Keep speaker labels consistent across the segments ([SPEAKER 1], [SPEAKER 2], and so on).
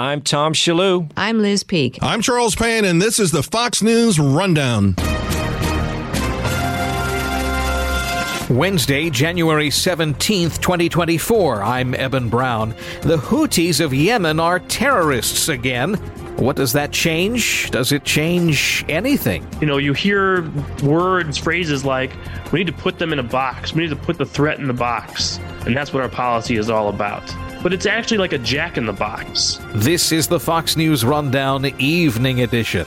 [SPEAKER 1] I'm Tom Shillue.
[SPEAKER 2] I'm Liz Peek.
[SPEAKER 3] I'm Charles Payne, and this is the Fox News Rundown.
[SPEAKER 4] Wednesday, January 17th, 2024. I'm Eben Brown. The Houthis of Yemen are terrorists again. What does that change? Does it change anything?
[SPEAKER 5] You know, you hear words, phrases like, we need to put them in a box, we need to put the threat in the box. And that's what our policy is all about. But it's actually like a jack in the box.
[SPEAKER 4] This is the Fox News Rundown Evening Edition.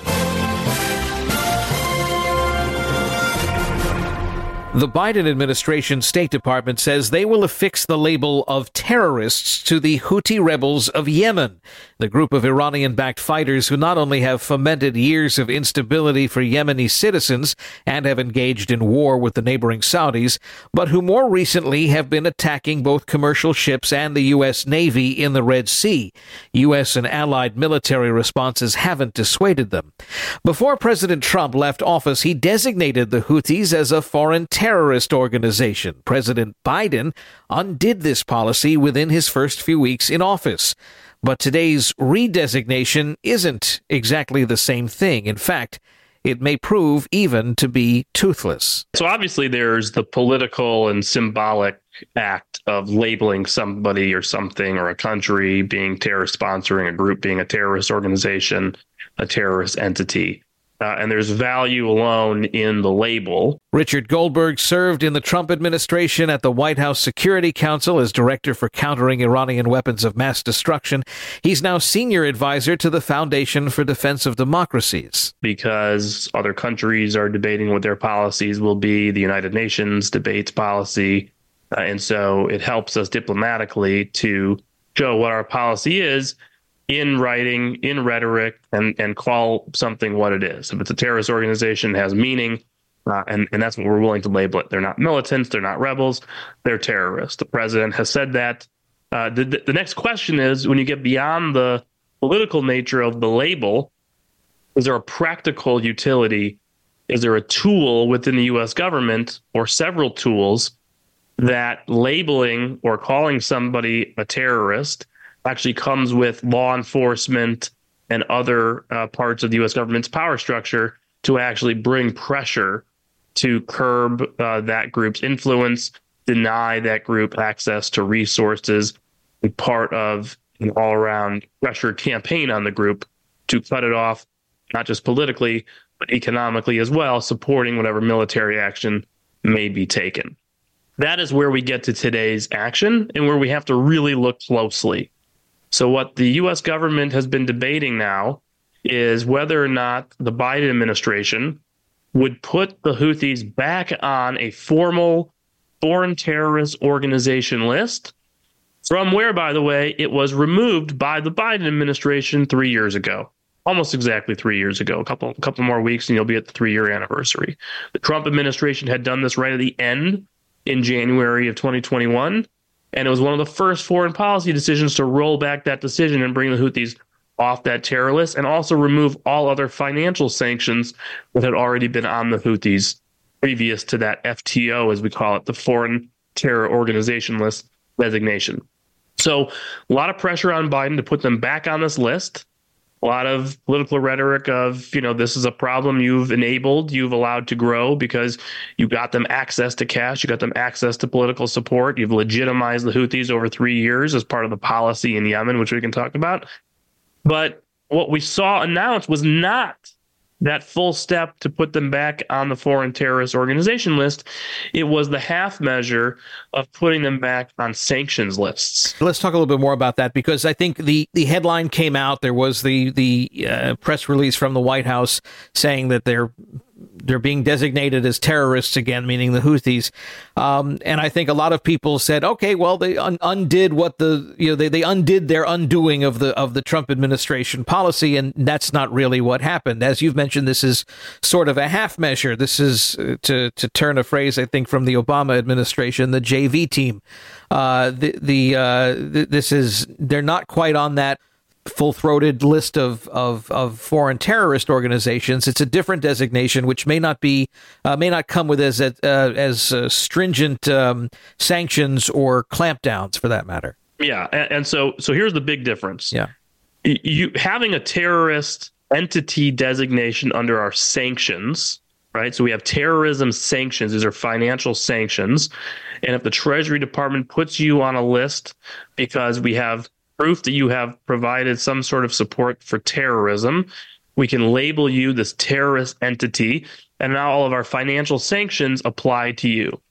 [SPEAKER 4] The Biden administration State Department says they will affix the label of terrorists to the Houthi rebels of Yemen, the group of Iranian backed fighters who not only have fomented years of instability for Yemeni citizens and have engaged in war with the neighboring Saudis, but who more recently have been attacking both commercial ships and the U.S. Navy in the Red Sea. U.S. and allied military responses haven't dissuaded them. Before President Trump left office, he designated the Houthis as a foreign terrorist terrorist organization. President Biden undid this policy within his first few weeks in office. But today's redesignation isn't exactly the same thing. In fact, it may prove even to be toothless.
[SPEAKER 5] So obviously, there's the political and symbolic act of labeling somebody or something or a country being terrorist sponsoring, a group being a terrorist organization, a terrorist entity uh, and there's value alone in the label.
[SPEAKER 4] Richard Goldberg served in the Trump administration at the White House Security Council as director for countering Iranian weapons of mass destruction. He's now senior advisor to the Foundation for Defense of Democracies.
[SPEAKER 5] Because other countries are debating what their policies will be, the United Nations debates policy. Uh, and so it helps us diplomatically to show what our policy is in writing, in rhetoric, and and call something what it is. If it's a terrorist organization, has meaning, uh, and and that's what we're willing to label it. They're not militants, they're not rebels, they're terrorists. The president has said that. Uh, the the next question is when you get beyond the political nature of the label, is there a practical utility? Is there a tool within the U.S. government or several tools that labeling or calling somebody a terrorist actually comes with law enforcement and other uh, parts of the U.S. government's power structure to actually bring pressure to curb uh, that group's influence, deny that group access to resources, and part of an all around pressure campaign on the group to cut it off, not just politically, but economically as well, supporting whatever military action may be taken. That is where we get to today's action and where we have to really look closely so, what the US government has been debating now is whether or not the Biden administration would put the Houthis back on a formal foreign terrorist organization list, from where, by the way, it was removed by the Biden administration three years ago. Almost exactly three years ago, a couple, a couple more weeks, and you'll be at the three-year anniversary. The Trump administration had done this right at the end in January of 2021, and it was one of the first foreign policy decisions to roll back that decision and bring the Houthis off that terror list and also remove all other financial sanctions that had already been on the Houthis previous to that FTO, as we call it, the Foreign Terror Organization List designation. So, a lot of pressure on Biden to put them back on this list a lot of political rhetoric of, you know, this is a problem you've enabled, you've allowed to grow because you got them access to cash, you got them access to political support, you've legitimized the Houthis over three years as part of the policy in Yemen, which we can talk about. But what we saw announced was not that full step to put them back on the foreign terrorist organization list. It was the half measure of putting them back on sanctions lists.
[SPEAKER 4] Let's talk a little bit more about that because I think the, the headline came out. There was the the uh, press release from the White House saying that they're they're being designated as terrorists again, meaning the Houthis. Um, and I think a lot of people said, okay, well, they un- undid what the you know they, they undid their undoing of the of the Trump administration policy, and that's not really what happened. As you've mentioned, this is sort of a half measure. This is uh, to to turn a phrase I think from the Obama administration, the JV team. Uh, the the uh, th- this is they're not quite on that full-throated list of, of, of foreign terrorist organizations. It's a different designation, which may not be uh, may not come with as uh, as uh, stringent um, sanctions or clampdowns, for that matter.
[SPEAKER 5] Yeah, and, and, so so here's the big difference.
[SPEAKER 4] Yeah,
[SPEAKER 5] you having a terrorist entity designation under our sanctions, right? So we have terrorism sanctions. These are financial sanctions. And if the Treasury Department puts you on a list because we have proof that you have provided some sort of support for terrorism, we can label you this terrorist entity. And now all of our financial sanctions apply to you.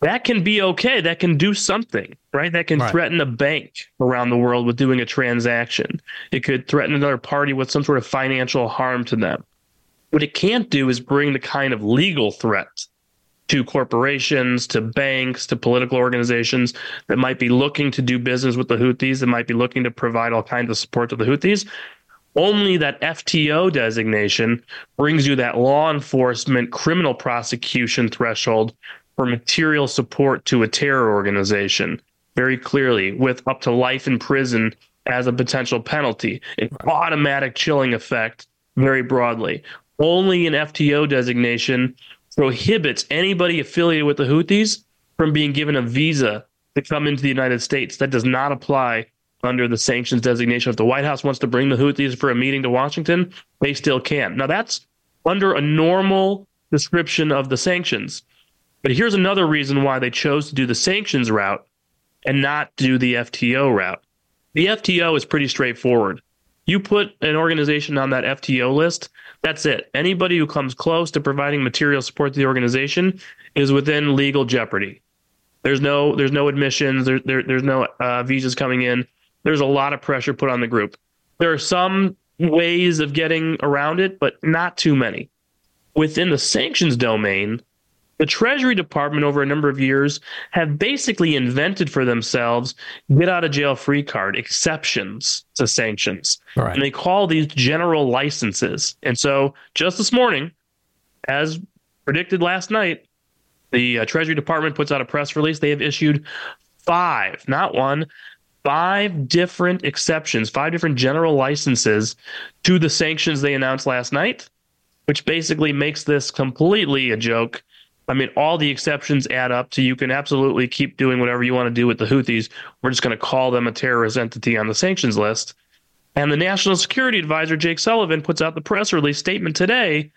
[SPEAKER 5] That can be okay. That can do something, right? That can right. threaten a bank around the world with doing a transaction. It could threaten another party with some sort of financial harm to them. What it can't do is bring the kind of legal threat to corporations, to banks, to political organizations that might be looking to do business with the Houthis, that might be looking to provide all kinds of support to the Houthis. Only that FTO designation brings you that law enforcement criminal prosecution threshold for material support to a terror organization very clearly with up to life in prison as a potential penalty, an automatic chilling effect very broadly only an FTO designation prohibits anybody affiliated with the Houthis from being given a visa to come into the United States. That does not apply under the sanctions designation. If the White House wants to bring the Houthis for a meeting to Washington, they still can. Now, that's under a normal description of the sanctions. But here's another reason why they chose to do the sanctions route and not do the FTO route. The FTO is pretty straightforward. You put an organization on that FTO list, that's it. Anybody who comes close to providing material support to the organization is within legal jeopardy. There's no there's no admissions. There, there there's no uh, visas coming in. There's a lot of pressure put on the group. There are some ways of getting around it, but not too many. Within the sanctions domain, the Treasury Department over a number of years have basically invented for themselves get out of jail free card exceptions to sanctions. Right. And they call these general licenses. And so just this morning, as predicted last night, the uh, Treasury Department puts out a press release. They have issued five, not one, five different exceptions, five different general licenses to the sanctions they announced last night, which basically makes this completely a joke I mean, all the exceptions add up to you can absolutely keep doing whatever you want to do with the Houthis. We're just going to call them a terrorist entity on the sanctions list. And the National Security Advisor, Jake Sullivan, puts out the press release statement today.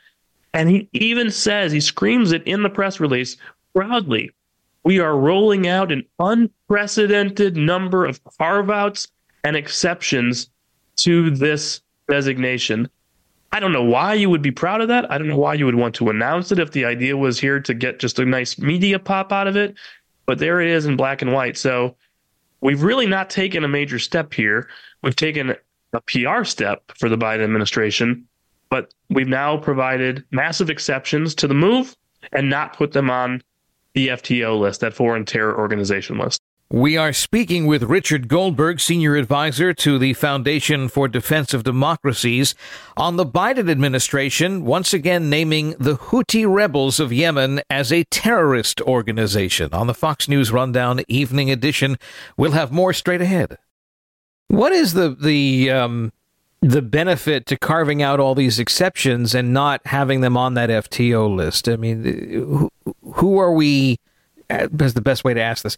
[SPEAKER 5] And he even says, he screams it in the press release proudly. We are rolling out an unprecedented number of carve outs and exceptions to this designation. I don't know why you would be proud of that. I don't know why you would want to announce it if the idea was here to get just a nice media pop out of it. But there it is in black and white. So we've really not taken a major step here. We've taken a PR step for the Biden administration, but we've now provided massive exceptions to the move and not put them on the FTO list, that foreign terror organization list.
[SPEAKER 4] We are speaking with Richard Goldberg, senior advisor to the Foundation for Defense of Democracies, on the Biden administration once again naming the Houthi rebels of Yemen as a terrorist organization. On the Fox News Rundown Evening Edition, we'll have more straight ahead. What is the the um, the benefit to carving out all these exceptions and not having them on that FTO list? I mean, who, who are we? That's the best way to ask this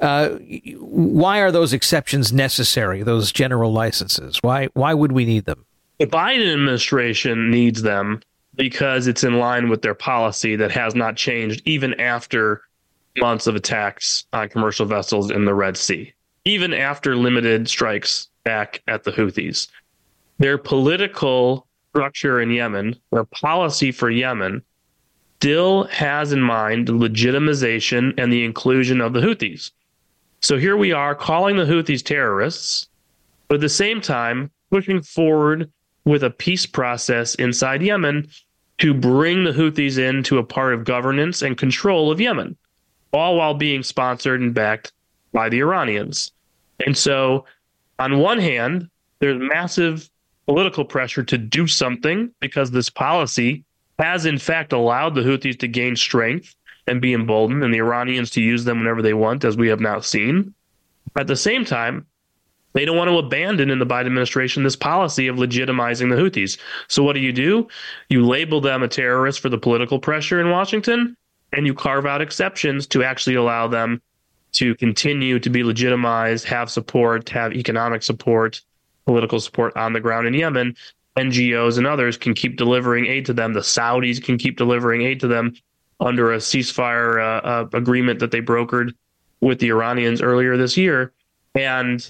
[SPEAKER 4] uh, why are those exceptions necessary? Those general licenses. Why why would we need them?
[SPEAKER 5] The Biden administration needs them because it's in line with their policy that has not changed even after months of attacks on commercial vessels in the Red Sea, even after limited strikes back at the Houthis. Their political structure in Yemen, their policy for Yemen, still has in mind the legitimization and the inclusion of the Houthis. So here we are calling the Houthis terrorists, but at the same time pushing forward with a peace process inside Yemen to bring the Houthis into a part of governance and control of Yemen, all while being sponsored and backed by the Iranians. And so, on one hand, there's massive political pressure to do something because this policy has, in fact, allowed the Houthis to gain strength and be emboldened, and the Iranians to use them whenever they want, as we have now seen. At the same time, they don't want to abandon in the Biden administration this policy of legitimizing the Houthis. So what do you do? You label them a terrorist for the political pressure in Washington, and you carve out exceptions to actually allow them to continue to be legitimized, have support, have economic support, political support on the ground in Yemen, NGOs and others can keep delivering aid to them. The Saudis can keep delivering aid to them under a ceasefire uh, uh, agreement that they brokered with the Iranians earlier this year. And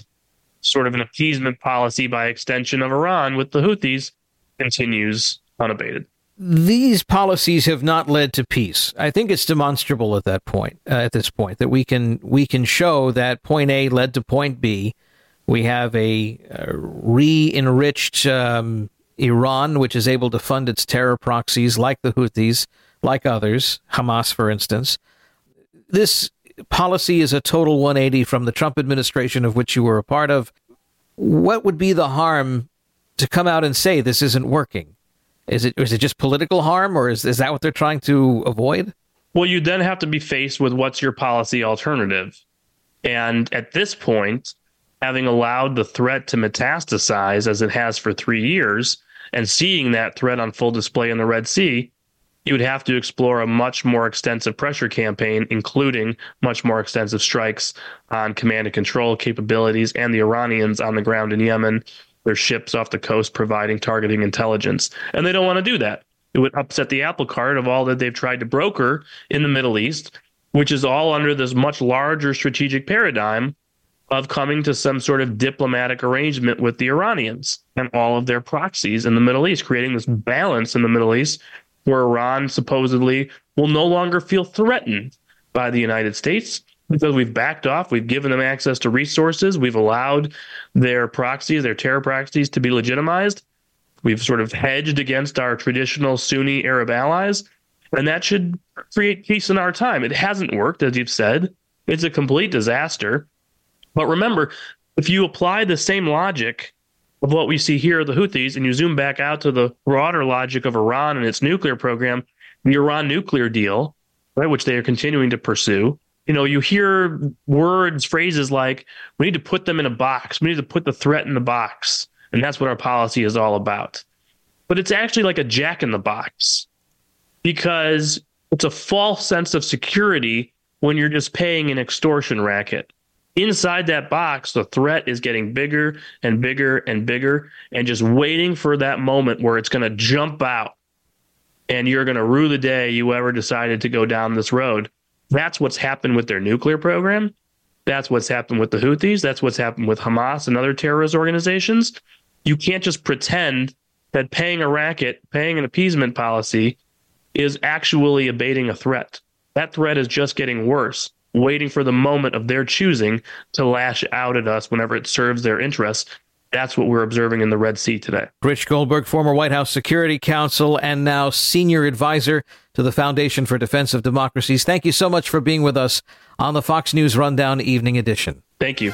[SPEAKER 5] sort of an appeasement policy by extension of Iran with the Houthis continues unabated.
[SPEAKER 4] These policies have not led to peace. I think it's demonstrable at that point. Uh, at this point, that we can we can show that point A led to point B. We have a, a re-enriched um, Iran, which is able to fund its terror proxies like the Houthis, like others, Hamas, for instance. This policy is a total 180 from the Trump administration, of which you were a part of. What would be the harm to come out and say this isn't working? Is it is it just political harm, or is is that what they're trying to avoid?
[SPEAKER 5] Well, you then have to be faced with what's your policy alternative, and at this point, having allowed the threat to metastasize as it has for three years, and seeing that threat on full display in the Red Sea, you would have to explore a much more extensive pressure campaign, including much more extensive strikes on command and control capabilities and the Iranians on the ground in Yemen, their ships off the coast providing targeting intelligence. And they don't want to do that. It would upset the apple cart of all that they've tried to broker in the Middle East, which is all under this much larger strategic paradigm of coming to some sort of diplomatic arrangement with the Iranians and all of their proxies in the Middle East, creating this balance in the Middle East where Iran supposedly will no longer feel threatened by the United States because we've backed off, we've given them access to resources, we've allowed their proxies, their terror proxies to be legitimized. We've sort of hedged against our traditional Sunni Arab allies, and that should create peace in our time. It hasn't worked, as you've said. It's a complete disaster. But remember, if you apply the same logic of what we see here, the Houthis, and you zoom back out to the broader logic of Iran and its nuclear program, the Iran nuclear deal, right, which they are continuing to pursue. You know, you hear words, phrases like, we need to put them in a box. We need to put the threat in the box. And that's what our policy is all about. But it's actually like a jack in the box because it's a false sense of security when you're just paying an extortion racket inside that box, the threat is getting bigger and bigger and bigger, and just waiting for that moment where it's going to jump out and you're going to rue the day you ever decided to go down this road. That's what's happened with their nuclear program. That's what's happened with the Houthis. That's what's happened with Hamas and other terrorist organizations. You can't just pretend that paying a racket, paying an appeasement policy is actually abating a threat. That threat is just getting worse waiting for the moment of their choosing to lash out at us whenever it serves their interests. That's what we're observing in the Red Sea today.
[SPEAKER 4] Rich Goldberg, former White House Security Counsel and now senior advisor to the Foundation for Defense of Democracies. Thank you so much for being with us on the Fox News Rundown Evening Edition.
[SPEAKER 5] Thank you.